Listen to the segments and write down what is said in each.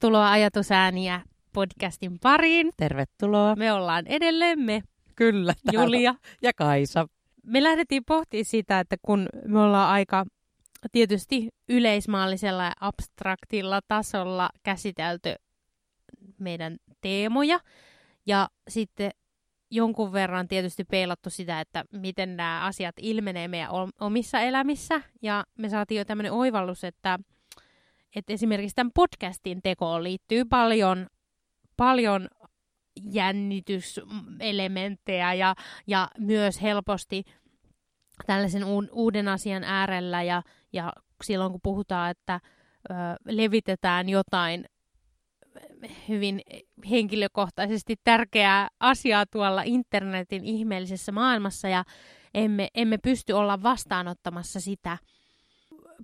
Tervetuloa Ajatusääniä podcastin pariin. Tervetuloa. Me ollaan edelleen me, Kyllä. täällä. Julia. Ja Kaisa. Me lähdettiin pohtimaan sitä, että kun me ollaan aika tietysti yleismaallisella ja abstraktilla tasolla käsitelty meidän teemoja ja sitten jonkun verran tietysti peilattu sitä, että miten nämä asiat ilmenee meidän omissa elämissä. Ja me saatiin jo tämmöinen oivallus, että, että esimerkiksi tämän podcastin tekoon liittyy paljon, paljon jännityselementtejä ja, ja myös helposti tällaisen uuden asian äärellä. Ja, ja silloin kun puhutaan, että ö, levitetään jotain hyvin henkilökohtaisesti tärkeää asiaa tuolla internetin ihmeellisessä maailmassa ja emme, emme pysty olla vastaanottamassa sitä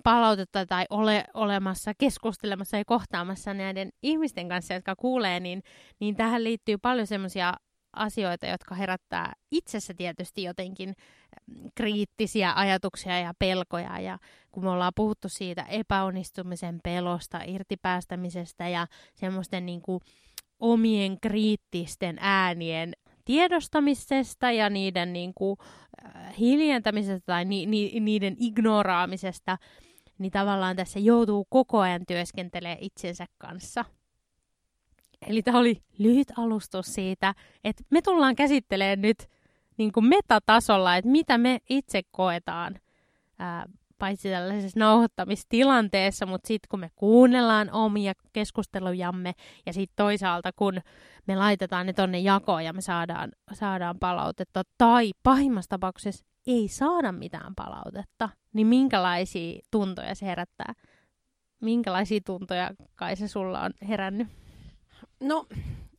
palautetta tai ole olemassa keskustelemassa ja kohtaamassa näiden ihmisten kanssa, jotka kuulee, niin, niin tähän liittyy paljon semmoisia asioita, jotka herättää itsessä tietysti jotenkin kriittisiä ajatuksia ja pelkoja. Ja kun me ollaan puhuttu siitä epäonnistumisen pelosta, irtipäästämisestä ja semmoisten niin kuin omien kriittisten äänien tiedostamisesta ja niiden niin kuin, äh, hiljentämisestä tai ni, ni, niiden ignoraamisesta, niin tavallaan tässä joutuu koko ajan työskentelemään itsensä kanssa. Eli tämä oli lyhyt alustus siitä, että me tullaan käsittelemään nyt niin kuin metatasolla, että mitä me itse koetaan, ää, paitsi tällaisessa nauhoittamistilanteessa, mutta sitten kun me kuunnellaan omia keskustelujamme ja sitten toisaalta kun me laitetaan ne tonne jakoon ja me saadaan, saadaan palautetta tai pahimmassa tapauksessa ei saada mitään palautetta, niin minkälaisia tuntoja se herättää? Minkälaisia tuntoja kai se sulla on herännyt? No,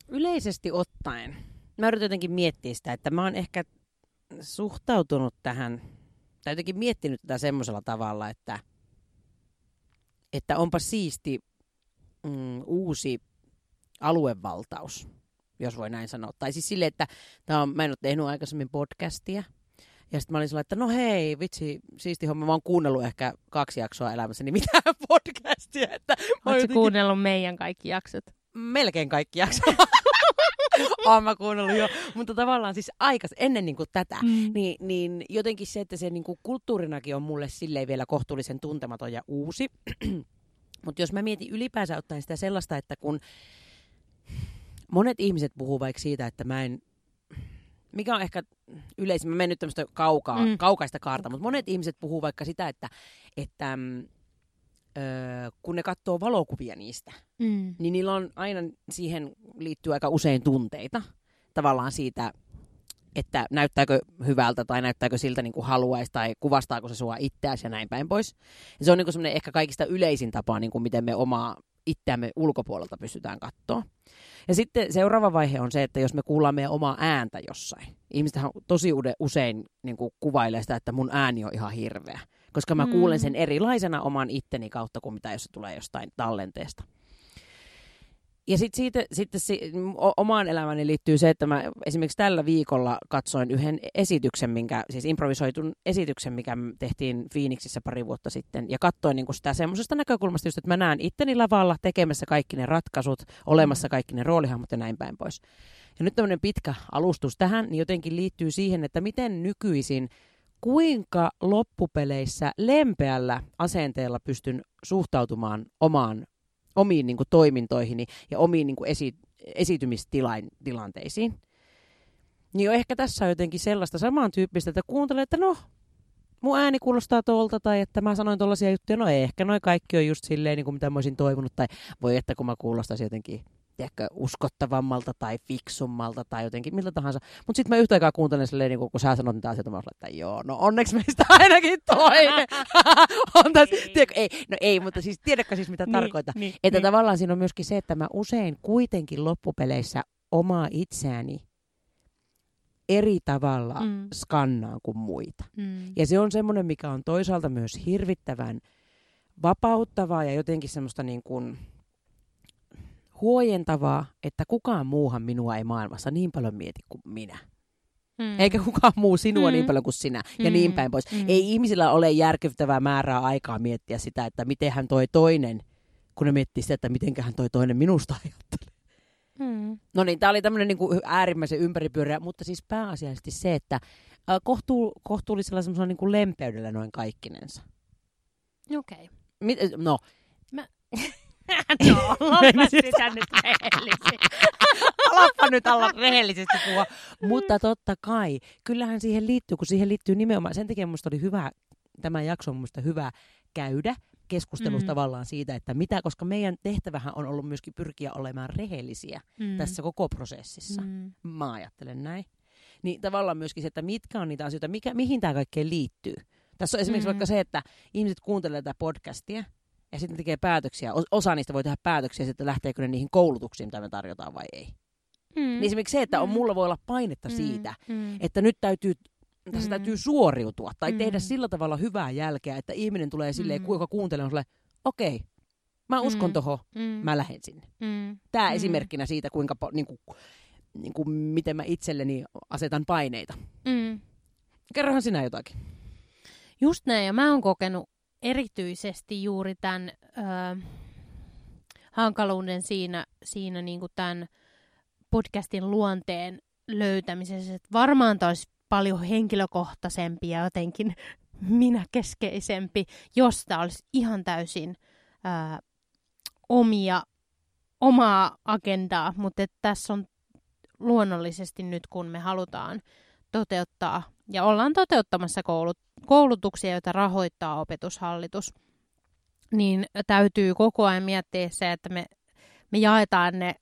yleisesti ottaen. Mä yritän jotenkin miettiä sitä, että mä oon ehkä suhtautunut tähän, tai jotenkin miettinyt tätä semmoisella tavalla, että, että onpa siisti mm, uusi aluevaltaus, jos voi näin sanoa. Tai siis silleen, että on, mä en ole tehnyt aikaisemmin podcastia, ja sitten mä olin sellainen, että no hei, vitsi, siisti homma. Mä oon kuunnellut ehkä kaksi jaksoa elämässäni mitään podcastia. Että Oletko jotenkin- kuunnellut meidän kaikki jaksot? melkein kaikki jaksot. Oon mä kuunnellut jo. Mutta tavallaan siis aikas, ennen niin kuin tätä, Mm. niin, niin jotenkin se, että se niin kuin kulttuurinakin on mulle silleen vielä kohtuullisen tuntematon ja uusi. Mutta jos mä mietin ylipäänsä ottaen sitä sellaista, että kun monet ihmiset puhuu vaikka siitä, että mä en mikä on ehkä yleisin, mä menen nyt tämmöistä kaukaa, Mm. kaukaista kaarta, mutta monet ihmiset puhuu vaikka sitä, että, että öö, kun ne katsoo valokuvia niistä, Mm. niin niillä on aina siihen liittyy aika usein tunteita tavallaan siitä, että näyttääkö hyvältä tai näyttääkö siltä niin kuin haluaisi tai kuvastaako se sua itseäsi ja näin päin pois. Ja se on niin kuin semmoinen ehkä kaikista yleisin tapa, niin kuin miten me omaa itseämme ulkopuolelta pystytään katsoa. Ja sitten seuraava vaihe on se, että jos me kuullaan meidän omaa ääntä jossain. Ihmistähän tosi usein niin kuin kuvailee sitä, että mun ääni on ihan hirveä. Koska mä Mm. kuulen sen erilaisena oman itteni kautta kuin mitä jos se tulee jostain tallenteesta. Ja sitten siitä, sitten si, omaan elämäni liittyy se, että mä esimerkiksi tällä viikolla katsoin yhden esityksen, minkä, siis improvisoitun esityksen, mikä tehtiin Phoenixissä pari vuotta sitten. Ja katsoin niin sitä semmoisesta näkökulmasta just, että mä näen itteni lavalla tekemässä kaikki ne ratkaisut, olemassa kaikki ne roolihahmot ja näin päin pois. Ja nyt tämmöinen pitkä alustus tähän, niin jotenkin liittyy siihen, että miten nykyisin, kuinka loppupeleissä lempeällä asenteella pystyn suhtautumaan omaan omiin niin kuin, toimintoihini ja omiin niin kuin, esi- esitymistilanteisiin. Niin ehkä tässä on jotenkin sellaista samantyyppistä, että kuuntelee, että no, mun ääni kuulostaa tuolta, tai että mä sanoin tollaisia juttuja, no ehkä noi kaikki on just silleen, niin kuin mitä mä olisin toivonut, tai voi että kun mä kuulostaisin jotenkin tiedätkö, uskottavammalta tai fiksummalta tai jotenkin miltä tahansa. Mutta sitten mä yhtä aikaa kuuntelen silleen, niin kun sä sanot niitä asioita, mä että joo, no onneksi meistä ainakin toinen. on tässä, Ei. tiedätkö, ei, no ei, mutta siis tiedätkö siis mitä tarkoittaa. Niin, Että niin. tavallaan siinä on myöskin se, että mä usein kuitenkin loppupeleissä omaa itseäni eri tavalla mm. skannaan kuin muita. Mm. Ja se on semmoinen, mikä on toisaalta myös hirvittävän vapauttavaa ja jotenkin semmoista niin kuin huojentavaa, että kukaan muuhan minua ei maailmassa niin paljon mieti kuin minä. Mm. Eikä kukaan muu sinua Mm. niin paljon kuin sinä ja Mm. niin päin pois. Mm. Ei ihmisillä ole järkyttävää määrää aikaa miettiä sitä, että miten hän toi toinen kun ne miettii sitä, että mitenköhän toi toinen minusta ajattelee. Mm. No niin, tämä oli tämmöinen niin kuin äärimmäisen ympäripyöreä, mutta siis pääasiallisesti se, että kohtuu, kohtuullisella semmoisella niin kuin lempeydellä noin kaikkinensa. Okei. Okay. Mit, no, no, loppas sitä nyt rehellisesti. alappa nyt olla rehellisesti puhua. Mutta totta kai, kyllähän siihen liittyy, kun siihen liittyy nimenomaan, sen takia minusta oli hyvä, tämä jakso on minusta hyvä käydä keskustelusta Mm. tavallaan siitä, että mitä, koska meidän tehtävähän on ollut myöskin pyrkiä olemaan rehellisiä Mm. tässä koko prosessissa. Mm. Mä ajattelen näin. Niin tavallaan myöskin se, että mitkä on niitä asioita, mikä, mihin tämä kaikkeen liittyy. Tässä on esimerkiksi Mm. vaikka se, että ihmiset kuuntelee tätä podcastia ja sitten tekee päätöksiä. Osa niistä voi tehdä päätöksiä, että lähteekö ne niihin koulutuksiin, mitä me tarjotaan vai ei. Mm. Niin esimerkiksi se, että on, Mm. mulla voi olla painetta Mm. siitä, Mm. että nyt täytyy, tässä Mm. täytyy suoriutua tai Mm. tehdä sillä tavalla hyvää jälkeä, että ihminen tulee silleen, Mm. kuinka kuuntelee, on silleen, okei, mä uskon Mm. tohon, Mm. mä lähden sinne. Mm. Tämä Mm. esimerkkinä siitä, kuinka, niin kuin, niin kuin, miten mä itselleni asetan paineita. Mm. Kerrohan sinä jotakin. Just näin, ja mä oon kokenut erityisesti juuri tämän ö, hankaluuden siinä, siinä niin kuin tämän podcastin luonteen löytämisessä. Että varmaan olisi paljon henkilökohtaisempi ja jotenkin minäkeskeisempi, jos tämä olisi ihan täysin ö, omia, omaa agendaa, mutta tässä on luonnollisesti nyt, kun me halutaan toteuttaa ja ollaan toteuttamassa koulut, koulutuksia, joita rahoittaa opetushallitus, niin täytyy koko ajan miettiä se, että me, me jaetaan ne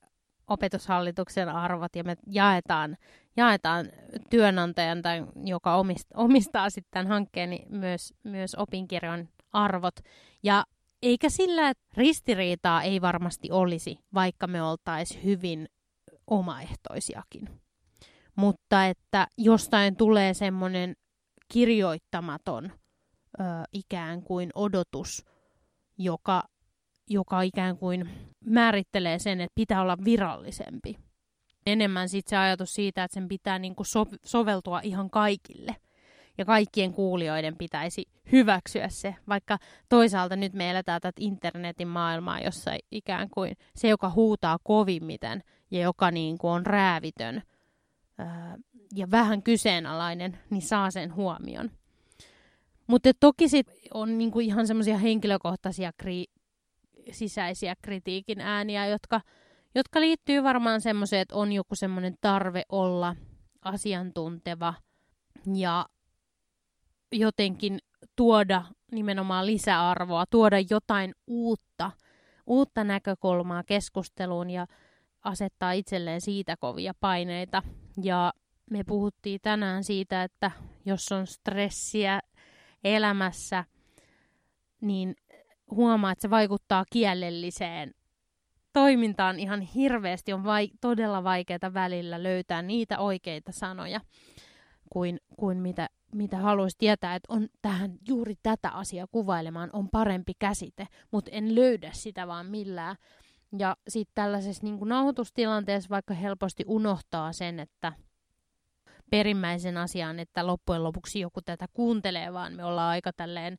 opetushallituksen arvot ja me jaetaan, jaetaan työnantajan, tai, joka omistaa, omistaa sitten tämän hankkeen, niin myös, myös opinkirjan arvot. Ja eikä sillä, että ristiriitaa ei varmasti olisi, vaikka me oltaisiin hyvin omaehtoisiakin. Mutta että jostain tulee semmoinen kirjoittamaton ö, ikään kuin odotus, joka, joka ikään kuin määrittelee sen, että pitää olla virallisempi. Enemmän sitten se ajatus siitä, että sen pitää niinku so- soveltua ihan kaikille. Ja kaikkien kuulijoiden pitäisi hyväksyä se, vaikka toisaalta nyt me eletään tätä internetin maailmaa, jossa ikään kuin se, joka huutaa kovimmiten ja joka niin kuin on räävitön ää, ja vähän kyseenalainen, niin saa sen huomion. Mutta toki sit on niinku ihan semmoisia henkilökohtaisia kri- sisäisiä kritiikin ääniä, jotka, jotka liittyy varmaan semmoiseen, että on joku semmoinen tarve olla asiantunteva ja jotenkin tuoda nimenomaan lisäarvoa, tuoda jotain uutta, uutta näkökulmaa keskusteluun ja asettaa itselleen siitä kovia paineita. Ja me puhuttiin tänään siitä, että jos on stressiä elämässä, niin huomaa, että se vaikuttaa kielelliseen toimintaan ihan hirveästi. On vai, todella vaikeaa välillä löytää niitä oikeita sanoja, kuin, kuin mitä, mitä haluaisi tietää, että on tähän juuri tätä asiaa kuvailemaan on parempi käsite, mutta en löydä sitä vaan millään. Ja sitten tällaisessa niin kuin nauhoitustilanteessa vaikka helposti unohtaa sen, että perimmäisen asian, että loppujen lopuksi joku tätä kuuntelee, vaan me ollaan aika tälleen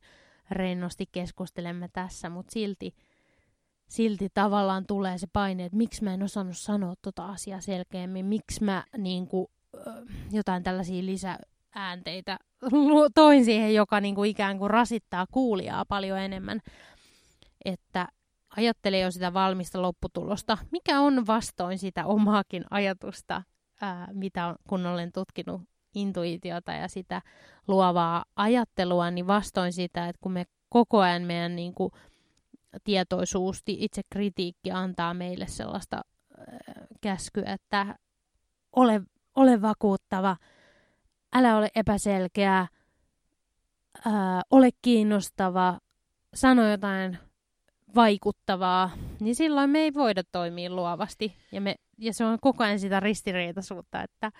rennosti keskustelemme tässä, mutta silti, silti tavallaan tulee se paine, että miksi mä en osannut sanoa tota asiaa selkeämmin, miksi mä niin kuin, jotain tällaisia lisääänteitä toin siihen, joka niin kuin ikään kuin rasittaa kuulijaa paljon enemmän, että ajattelee jo sitä valmista lopputulosta, mikä on vastoin sitä omaakin ajatusta, ää, mitä on, kun olen tutkinut intuitiota ja sitä luovaa ajattelua, niin vastoin sitä, että kun me koko ajan meidän niin kuin, tietoisuus, itse kritiikki antaa meille sellaista ää, käskyä, että ole, ole vakuuttava, älä ole epäselkeä, ää, ole kiinnostava, sano jotain vaikuttavaa, niin silloin me ei voida toimia luovasti. Ja, me, ja se on koko ajan sitä ristiriitaisuutta, että,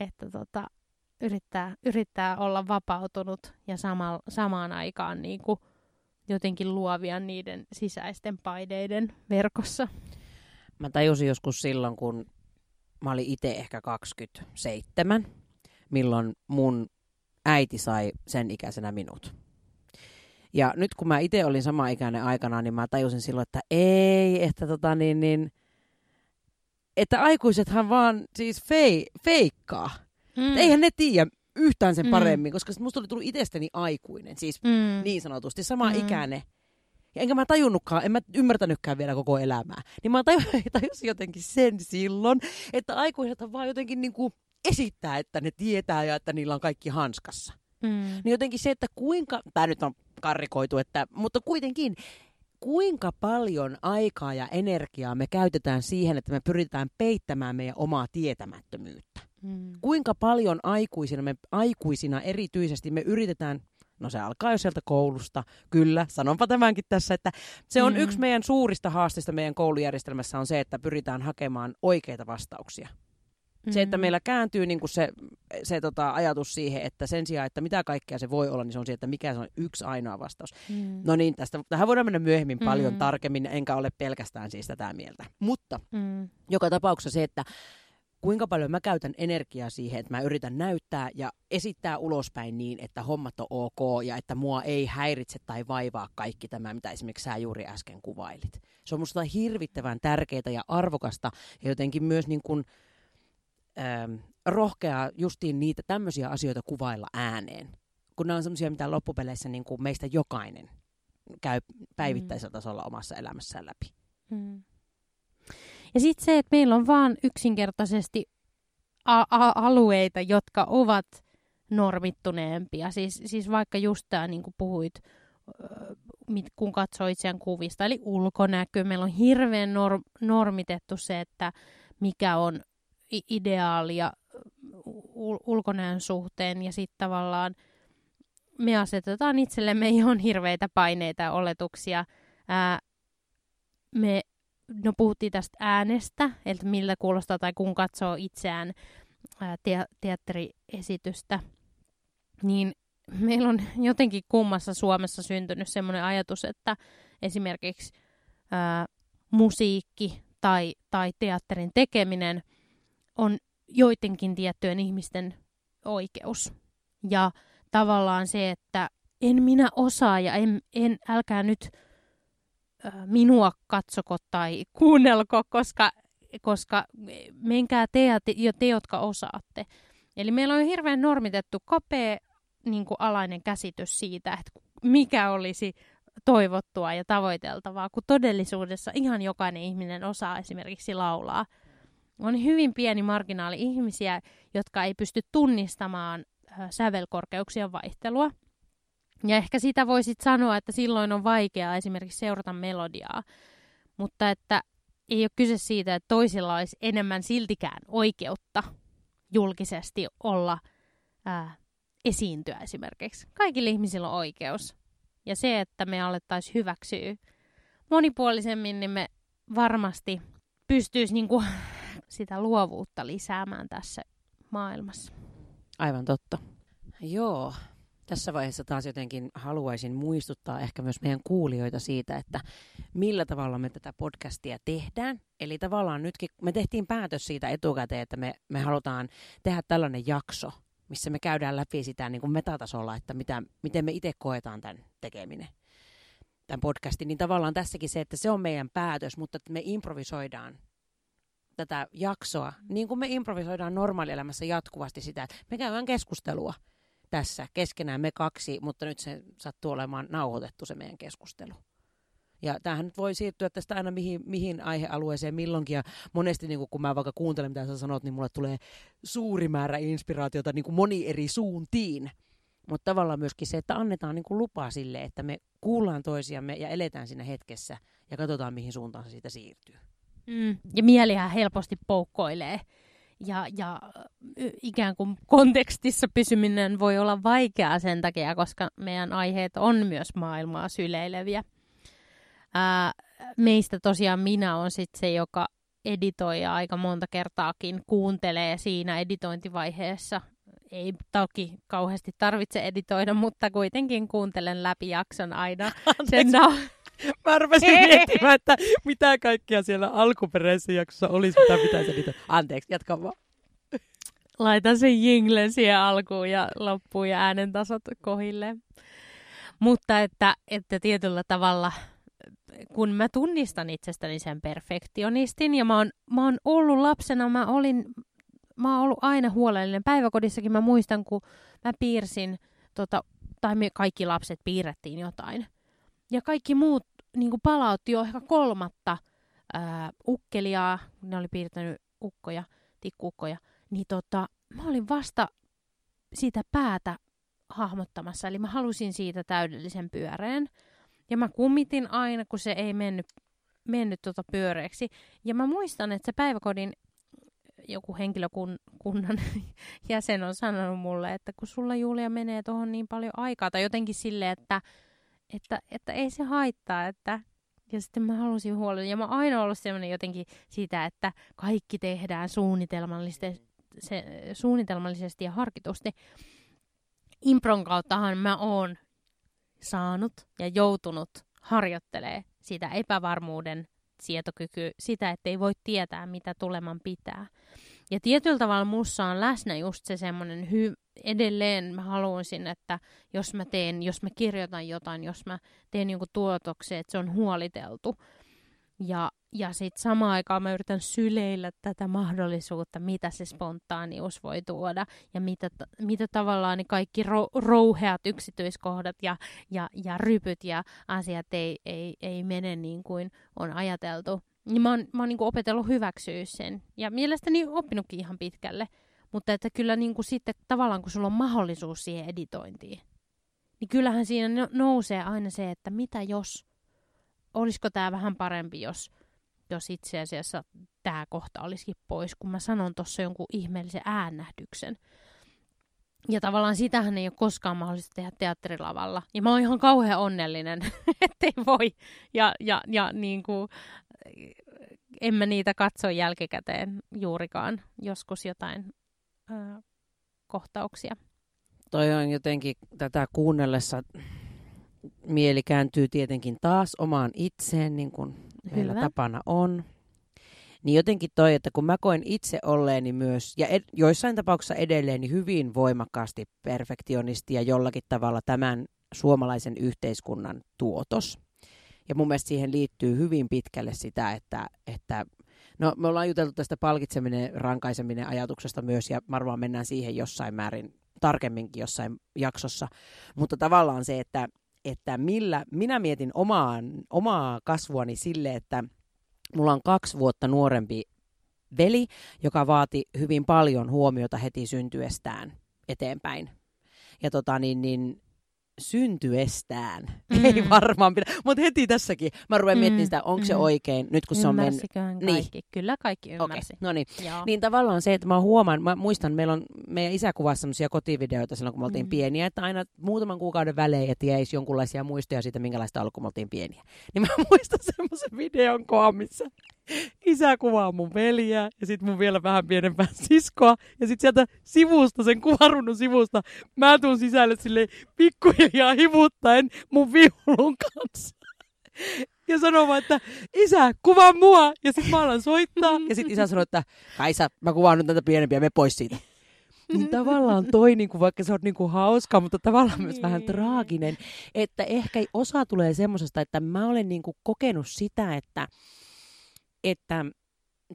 että tota, yrittää, yrittää olla vapautunut ja sama, samaan aikaan niin kuin jotenkin luovia niiden sisäisten paineiden verkossa. Mä tajusin joskus silloin, kun mä olin itse ehkä 27, milloin mun äiti sai sen ikäisenä minut. Ja nyt kun mä itse olin sama ikäinen aikana, niin mä tajusin silloin, että ei, että tota niin, niin että aikuisethan vaan siis fei, feikkaa. Mm. Eihän ne tiedä yhtään sen mm. paremmin, koska musta oli tullut itsestäni aikuinen, siis mm. niin sanotusti, sama mm. ikäinen. Ja enkä mä tajunnutkaan, en mä ymmärtänytkään vielä koko elämää. Niin mä tajusin jotenkin sen silloin, että aikuiset vaan jotenkin niin kuin esittää, että ne tietää ja että niillä on kaikki hanskassa. Mm. Niin jotenkin se, että kuinka, tämä nyt on karrikoitu, että, mutta kuitenkin, kuinka paljon aikaa ja energiaa me käytetään siihen, että me pyritään peittämään meidän omaa tietämättömyyttä. Mm. Kuinka paljon aikuisina, me, aikuisina erityisesti me yritetään No se alkaa jo sieltä koulusta. Kyllä, sanonpa tämänkin tässä, että se on mm. yksi meidän suurista haasteista meidän koulujärjestelmässä on se, että pyritään hakemaan oikeita vastauksia. Mm. Se, että mm. meillä kääntyy niin kuin se, se tota, ajatus siihen, että sen sijaan, että mitä kaikkea se voi olla, niin se on se, että mikä se on yksi ainoa vastaus. Mm. No niin, tästä, tähän voidaan mennä myöhemmin mm. paljon tarkemmin, enkä ole pelkästään siis tätä mieltä. Mutta mm. joka tapauksessa se, että kuinka paljon mä käytän energiaa siihen, että mä yritän näyttää ja esittää ulospäin niin, että hommat on ok ja että mua ei häiritse tai vaivaa kaikki tämä, mitä esimerkiksi sä juuri äsken kuvailit. Se on musta hirvittävän tärkeää ja arvokasta ja jotenkin myös niin kuin, ähm, rohkeaa justiin niitä tämmöisiä asioita kuvailla ääneen. Kun nämä on semmoisia, mitä loppupeleissä niin kuin meistä jokainen käy päivittäisellä tasolla omassa elämässään läpi. Mm. Ja sitten se, että meillä on vaan yksinkertaisesti a- a- alueita, jotka ovat normittuneempia. Siis, siis vaikka just tämä, niin kuin puhuit, kun katsoo itseään kuvista, eli ulkonäkö. Meillä on hirveän norm- normitettu se, että mikä on ideaalia ul- ulkonäön suhteen, ja sitten tavallaan me asetetaan itsellemme ihan hirveitä paineita ja oletuksia. Ää, me no puhuttiin tästä äänestä, että miltä kuulostaa tai kun katsoo itseään ää, te- teatteriesitystä, niin meillä on jotenkin kummassa Suomessa syntynyt sellainen ajatus, että esimerkiksi ää, musiikki tai, tai teatterin tekeminen on joidenkin tiettyjen ihmisten oikeus. Ja tavallaan se, että en minä osaa ja en, en älkää nyt minua katsoko tai kuunnelko, koska, koska menkää te, ja te, jotka osaatte. Eli meillä on hirveän normitettu kapea niin kuin alainen käsitys siitä, että mikä olisi toivottua ja tavoiteltavaa, kun todellisuudessa ihan jokainen ihminen osaa esimerkiksi laulaa. On hyvin pieni marginaali ihmisiä, jotka ei pysty tunnistamaan sävelkorkeuksien vaihtelua. Ja ehkä sitä voisit sanoa, että silloin on vaikeaa esimerkiksi seurata melodiaa, mutta että ei ole kyse siitä, että toisilla olisi enemmän siltikään oikeutta julkisesti olla ää, esiintyä esimerkiksi. Kaikilla ihmisillä on oikeus. Ja se, että me alettaisiin hyväksyä monipuolisemmin, niin me varmasti pystyisi niinku sitä luovuutta lisäämään tässä maailmassa. Aivan totta. Joo, tässä vaiheessa taas jotenkin haluaisin muistuttaa ehkä myös meidän kuulijoita siitä, että millä tavalla me tätä podcastia tehdään. Eli tavallaan nytkin me tehtiin päätös siitä etukäteen, että me, me halutaan tehdä tällainen jakso, missä me käydään läpi sitä niin kuin metatasolla, että mitä, miten me itse koetaan tämän tekeminen, tämän podcastin. Niin tavallaan tässäkin se, että se on meidän päätös, mutta että me improvisoidaan tätä jaksoa, niin kuin me improvisoidaan normaalielämässä jatkuvasti sitä, että me käydään keskustelua – tässä keskenään me kaksi, mutta nyt se sattuu olemaan nauhoitettu se meidän keskustelu. Ja tämähän nyt voi siirtyä tästä aina mihin, mihin aihealueeseen milloinkin. Ja monesti niin kun mä vaikka kuuntelen, mitä sä sanot, niin mulle tulee suuri määrä inspiraatiota niin kuin moni eri suuntiin. Mutta tavallaan myöskin se, että annetaan niin kuin lupaa sille, että me kuullaan toisiamme ja eletään siinä hetkessä ja katsotaan, mihin suuntaan se siitä siirtyy. Mm. Ja mielihän helposti poukkoilee ja, ja ikään kuin kontekstissa pysyminen voi olla vaikeaa sen takia, koska meidän aiheet on myös maailmaa syleileviä. Ää, meistä tosiaan minä on sitten se, joka editoi ja aika monta kertaakin kuuntelee siinä editointivaiheessa. Ei toki kauheasti tarvitse editoida, mutta kuitenkin kuuntelen läpi jakson aina. Sen na- Mä rupesin miettimään, että mitä kaikkea siellä alkuperäisessä jaksossa olisi, mitä pitäisi niitä. Anteeksi, jatka vaan. Laitan sen jinglen siihen alkuun ja loppuun ja äänen tasot kohille. Mutta että, että tietyllä tavalla, kun mä tunnistan itsestäni sen perfektionistin, ja mä oon, mä oon ollut lapsena, mä olin, mä oon ollut aina huolellinen. Päiväkodissakin mä muistan, kun mä piirsin, tota, tai me kaikki lapset piirrettiin jotain. Ja kaikki muut niin palautti jo ehkä kolmatta ää, ukkeliaa, ne oli piirtänyt ukkoja, tikkuukkoja, niin tota, mä olin vasta siitä päätä hahmottamassa, eli mä halusin siitä täydellisen pyöreen. Ja mä kummitin aina, kun se ei mennyt, mennyt tota pyöreäksi. Ja mä muistan, että se päiväkodin joku henkilökunnan jäsen on sanonut mulle, että kun sulla Julia menee tuohon niin paljon aikaa, tai jotenkin sille, että, että, että ei se haittaa, että ja sitten mä halusin huolella. Ja mä oon aina ollut sellainen jotenkin sitä, että kaikki tehdään suunnitelmallisesti, se, suunnitelmallisesti ja harkitusti. Impron kauttahan mä oon saanut ja joutunut harjoittelee sitä epävarmuuden sietokyky, sitä, että ei voi tietää, mitä tuleman pitää. Ja tietyllä tavalla mussa on läsnä just se semmoinen hy- edelleen mä haluaisin, että jos mä teen, jos mä kirjoitan jotain, jos mä teen jonkun tuotoksen, että se on huoliteltu. Ja, ja sitten samaan aikaan mä yritän syleillä tätä mahdollisuutta, mitä se spontaanius voi tuoda ja mitä, mitä tavallaan niin kaikki ro, rouheat yksityiskohdat ja, ja, ja rypyt ja asiat ei, ei, ei mene niin kuin on ajateltu. Niin mä oon, mä oon niin opetellut hyväksyä sen ja mielestäni oppinutkin ihan pitkälle. Mutta että kyllä niin kuin sitten tavallaan kun sulla on mahdollisuus siihen editointiin, niin kyllähän siinä no, nousee aina se, että mitä jos, olisiko tämä vähän parempi, jos, jos itse asiassa tämä kohta olisikin pois, kun mä sanon tuossa jonkun ihmeellisen äännähdyksen. Ja tavallaan sitähän ei ole koskaan mahdollista tehdä teatterilavalla. Ja mä oon ihan kauhean onnellinen, ettei voi. Ja, ja, ja niin kuin, en mä niitä katso jälkikäteen juurikaan. Joskus jotain ö, kohtauksia. Toi on jotenkin tätä kuunnellessa mieli kääntyy tietenkin taas omaan itseen, niin kuin Hyvä. meillä tapana on. Niin jotenkin toi, että kun mä koen itse olleeni myös, ja ed- joissain tapauksissa edelleen niin hyvin voimakkaasti perfektionisti ja jollakin tavalla tämän suomalaisen yhteiskunnan tuotos. Ja mun mielestä siihen liittyy hyvin pitkälle sitä, että, että No, me ollaan juteltu tästä palkitseminen, rankaiseminen ajatuksesta myös, ja varmaan mennään siihen jossain määrin tarkemminkin jossain jaksossa. Mutta tavallaan se, että, että millä minä mietin omaan, omaa kasvuani sille, että mulla on kaksi vuotta nuorempi veli, joka vaati hyvin paljon huomiota heti syntyestään eteenpäin. Ja tota, niin, niin, syntyestään. Mm. Ei varmaan pidä. Mutta heti tässäkin mä ruven mm. miettimään sitä, onko mm. se oikein, nyt kun se on mennyt. kaikki? Niin. Kyllä kaikki ymmärsi. Okay. No niin. Niin tavallaan se, että mä huomaan, mä muistan, meillä on meidän isä kuvasi sellaisia kotivideoita silloin, kun me oltiin mm. pieniä, että aina muutaman kuukauden välein, että jäisi jonkunlaisia muistoja siitä, minkälaista kun me oltiin pieniä. Niin mä muistan semmoisen videon kohan, missä isä kuvaa mun veliä ja sitten mun vielä vähän pienempää siskoa. Ja sitten sieltä sivusta, sen kuvarunnun sivusta, mä tuun sisälle sille pikkuhiljaa hivuttaen mun viulun kanssa. Ja sanoo vaan, että isä, kuvaa mua. Ja sitten mä alan soittaa. Ja sitten isä sanoo, että Kaisa, mä kuvaan nyt tätä pienempiä, me pois siitä. Niin tavallaan toi, niin kuin, vaikka se on niin kuin hauska, mutta tavallaan myös vähän niin. traaginen. Että ehkä osa tulee semmosesta, että mä olen niin kuin kokenut sitä, että että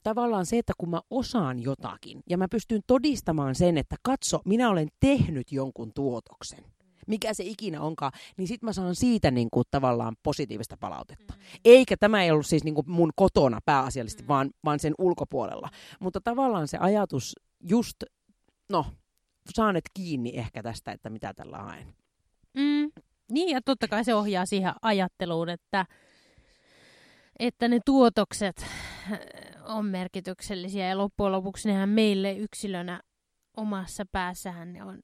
tavallaan se, että kun mä osaan jotakin ja mä pystyn todistamaan sen, että katso, minä olen tehnyt jonkun tuotoksen, mikä se ikinä onkaan, niin sitten mä saan siitä niin kuin, tavallaan positiivista palautetta. Mm. Eikä tämä ei ollut siis niin kuin mun kotona pääasiallisesti, mm. vaan, vaan sen ulkopuolella. Mutta tavallaan se ajatus just, no, saanet kiinni ehkä tästä, että mitä tällä haen. Mm. Niin, ja totta kai se ohjaa siihen ajatteluun, että että ne tuotokset äh, on merkityksellisiä ja loppujen lopuksi nehän meille yksilönä omassa päässähän ne on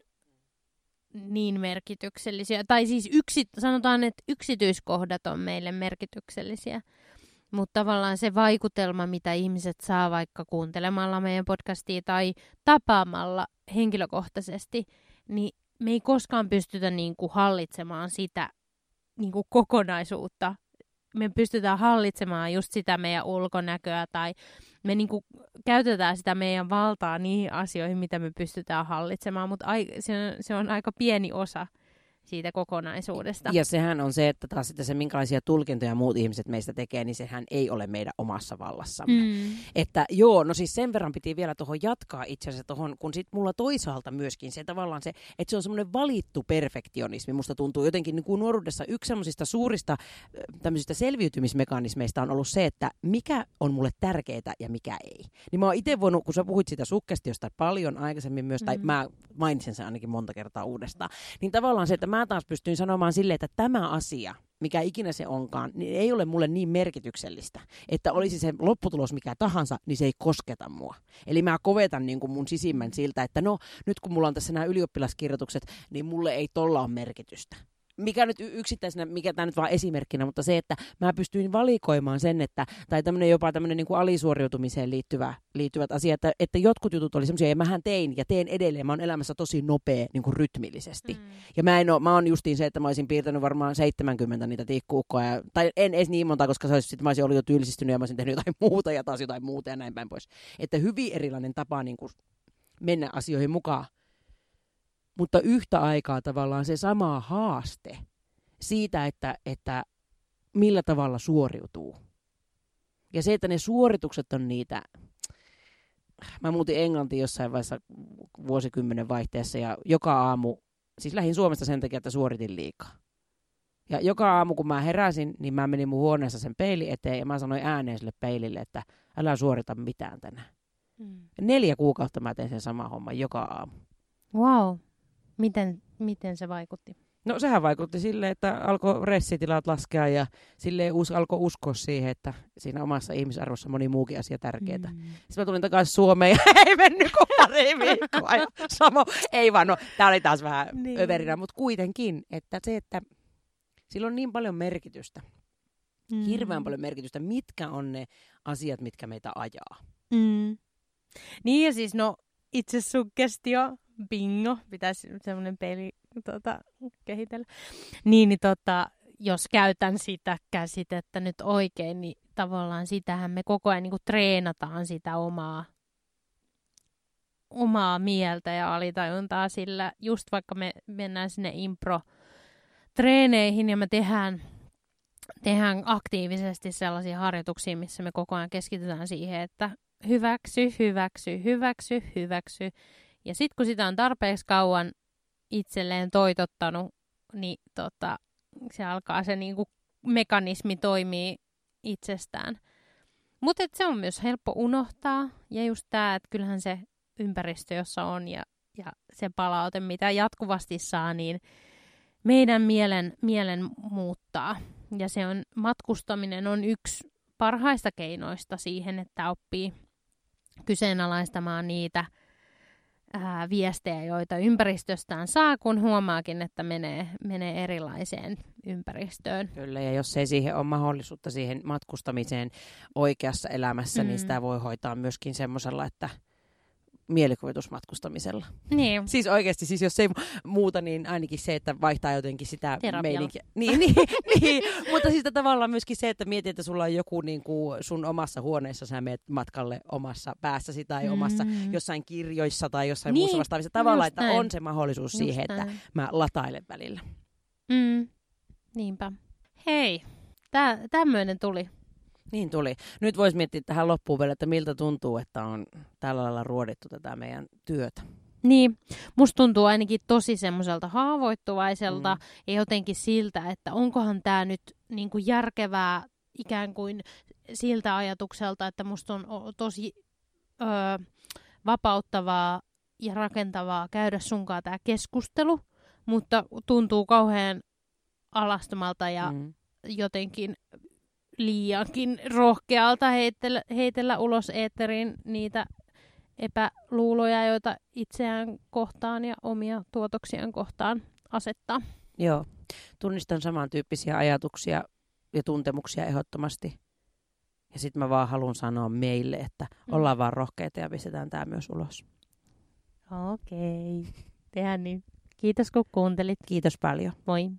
niin merkityksellisiä. Tai siis yksi, sanotaan, että yksityiskohdat on meille merkityksellisiä. Mutta tavallaan se vaikutelma, mitä ihmiset saa vaikka kuuntelemalla meidän podcastia tai tapaamalla henkilökohtaisesti, niin me ei koskaan pystytä niin kuin hallitsemaan sitä niin kuin kokonaisuutta, me pystytään hallitsemaan just sitä meidän ulkonäköä tai me niinku käytetään sitä meidän valtaa niihin asioihin, mitä me pystytään hallitsemaan, mutta ai, se, on, se on aika pieni osa siitä kokonaisuudesta. Ja sehän on se, että taas sitten se, minkälaisia tulkintoja muut ihmiset meistä tekee, niin sehän ei ole meidän omassa vallassamme. Mm. Että joo, no siis sen verran piti vielä tuohon jatkaa itse asiassa tuohon, kun sit mulla toisaalta myöskin se tavallaan se, että se on semmoinen valittu perfektionismi. Musta tuntuu jotenkin niin kuin nuoruudessa yksi semmoisista suurista tämmöisistä selviytymismekanismeista on ollut se, että mikä on mulle tärkeää ja mikä ei. Niin mä oon itse voinut, kun sä puhuit sitä sukkestiosta paljon aikaisemmin myös, tai mm. mä mainitsin sen ainakin monta kertaa uudestaan, niin tavallaan se, että mä taas pystyin sanomaan silleen, että tämä asia, mikä ikinä se onkaan, niin ei ole mulle niin merkityksellistä, että olisi se lopputulos mikä tahansa, niin se ei kosketa mua. Eli mä kovetan niin kuin mun sisimmän siltä, että no nyt kun mulla on tässä nämä ylioppilaskirjoitukset, niin mulle ei tolla ole merkitystä mikä nyt yksittäisenä, mikä tämä nyt vaan esimerkkinä, mutta se, että mä pystyin valikoimaan sen, että, tai tämmöinen jopa tämmöinen niin kuin alisuoriutumiseen liittyvä, liittyvät asiat, että, että jotkut jutut oli semmoisia, ja mähän tein ja teen edelleen, mä oon elämässä tosi nopea niin kuin rytmillisesti. Mm. Ja mä en oo, mä oon justiin se, että mä olisin piirtänyt varmaan 70 niitä tikkuukkoja, tai en edes niin monta, koska se olisi, sit mä olisin ollut jo tylsistynyt ja mä olisin tehnyt jotain muuta ja taas jotain muuta ja näin päin pois. Että hyvin erilainen tapa niin kuin mennä asioihin mukaan mutta yhtä aikaa tavallaan se sama haaste siitä, että, että millä tavalla suoriutuu. Ja se, että ne suoritukset on niitä, mä muutin Englantiin jossain vaiheessa vuosikymmenen vaihteessa ja joka aamu, siis lähdin Suomesta sen takia, että suoritin liikaa. Ja joka aamu, kun mä heräsin, niin mä menin mun huoneessa sen peili eteen ja mä sanoin ääneen sille peilille, että älä suorita mitään tänään. Mm. Neljä kuukautta mä tein sen sama homma joka aamu. Wow. Miten, miten se vaikutti? No sehän vaikutti silleen, että alkoi ressitilat laskea ja sille us, alkoi uskoa siihen, että siinä omassa ihmisarvossa moni muukin asia tärkeää. Mm. Sitten mä tulin takaisin Suomeen ja ei mennyt kuin pari viikkoa. Ja sama, ei vaan, no tää oli taas vähän niin. överinä, mutta kuitenkin, että se, että sillä on niin paljon merkitystä, mm. hirveän paljon merkitystä, mitkä on ne asiat, mitkä meitä ajaa. Mm. Niin ja siis no itse suggestio bingo, pitäisi semmoinen peli tota, kehitellä. Niin, niin tota, jos käytän sitä käsitettä nyt oikein, niin tavallaan sitähän me koko ajan niin kuin treenataan sitä omaa, omaa mieltä ja alitajuntaa sillä, just vaikka me mennään sinne impro treeneihin ja me tehdään, tehdään aktiivisesti sellaisia harjoituksia, missä me koko ajan keskitytään siihen, että hyväksy, hyväksy, hyväksy, hyväksy. Ja sitten kun sitä on tarpeeksi kauan itselleen toitottanut, niin tota, se alkaa se niinku mekanismi toimii itsestään. Mutta se on myös helppo unohtaa. Ja just tämä, että kyllähän se ympäristö, jossa on ja, ja se palaute, mitä jatkuvasti saa, niin meidän mielen, mielen muuttaa. Ja se on, matkustaminen on yksi parhaista keinoista siihen, että oppii kyseenalaistamaan niitä – ää, viestejä, joita ympäristöstään saa, kun huomaakin, että menee, menee erilaiseen ympäristöön. Kyllä, ja jos ei siihen ole mahdollisuutta siihen matkustamiseen oikeassa elämässä, niin mm. niin sitä voi hoitaa myöskin semmoisella, että mielikuvitusmatkustamisella. Niin. Siis oikeasti, siis jos ei muuta, niin ainakin se, että vaihtaa jotenkin sitä meininkiä. Niin, niin, niin, mutta siis tavallaan myöskin se, että mietit, että sulla on joku niin kuin sun omassa huoneessa, sä meet matkalle omassa päässäsi tai mm. omassa jossain kirjoissa tai jossain niin. muussa vastaavissa. Tavallaan, että näin. on se mahdollisuus Just siihen, näin. että mä latailen välillä. Mm. Niinpä. Hei, tää, tämmöinen tuli. Niin tuli. Nyt voisi miettiä tähän loppuun vielä, että miltä tuntuu, että on tällä lailla ruodittu tätä meidän työtä. Niin, musta tuntuu ainakin tosi semmoiselta haavoittuvaiselta mm. ja jotenkin siltä, että onkohan tämä nyt niin kuin järkevää ikään kuin siltä ajatukselta, että musta on tosi ö, vapauttavaa ja rakentavaa käydä sunkaan tämä keskustelu, mutta tuntuu kauhean alastomalta ja mm. jotenkin liiankin rohkealta heitellä, heitellä ulos eetteriin niitä epäluuloja, joita itseään kohtaan ja omia tuotoksiaan kohtaan asettaa. Joo, tunnistan samantyyppisiä ajatuksia ja tuntemuksia ehdottomasti. Ja sitten mä vaan haluan sanoa meille, että mm. ollaan vaan rohkeita ja pistetään tämä myös ulos. Okei, okay. tehdään niin. Kiitos kun kuuntelit. Kiitos paljon. Moi.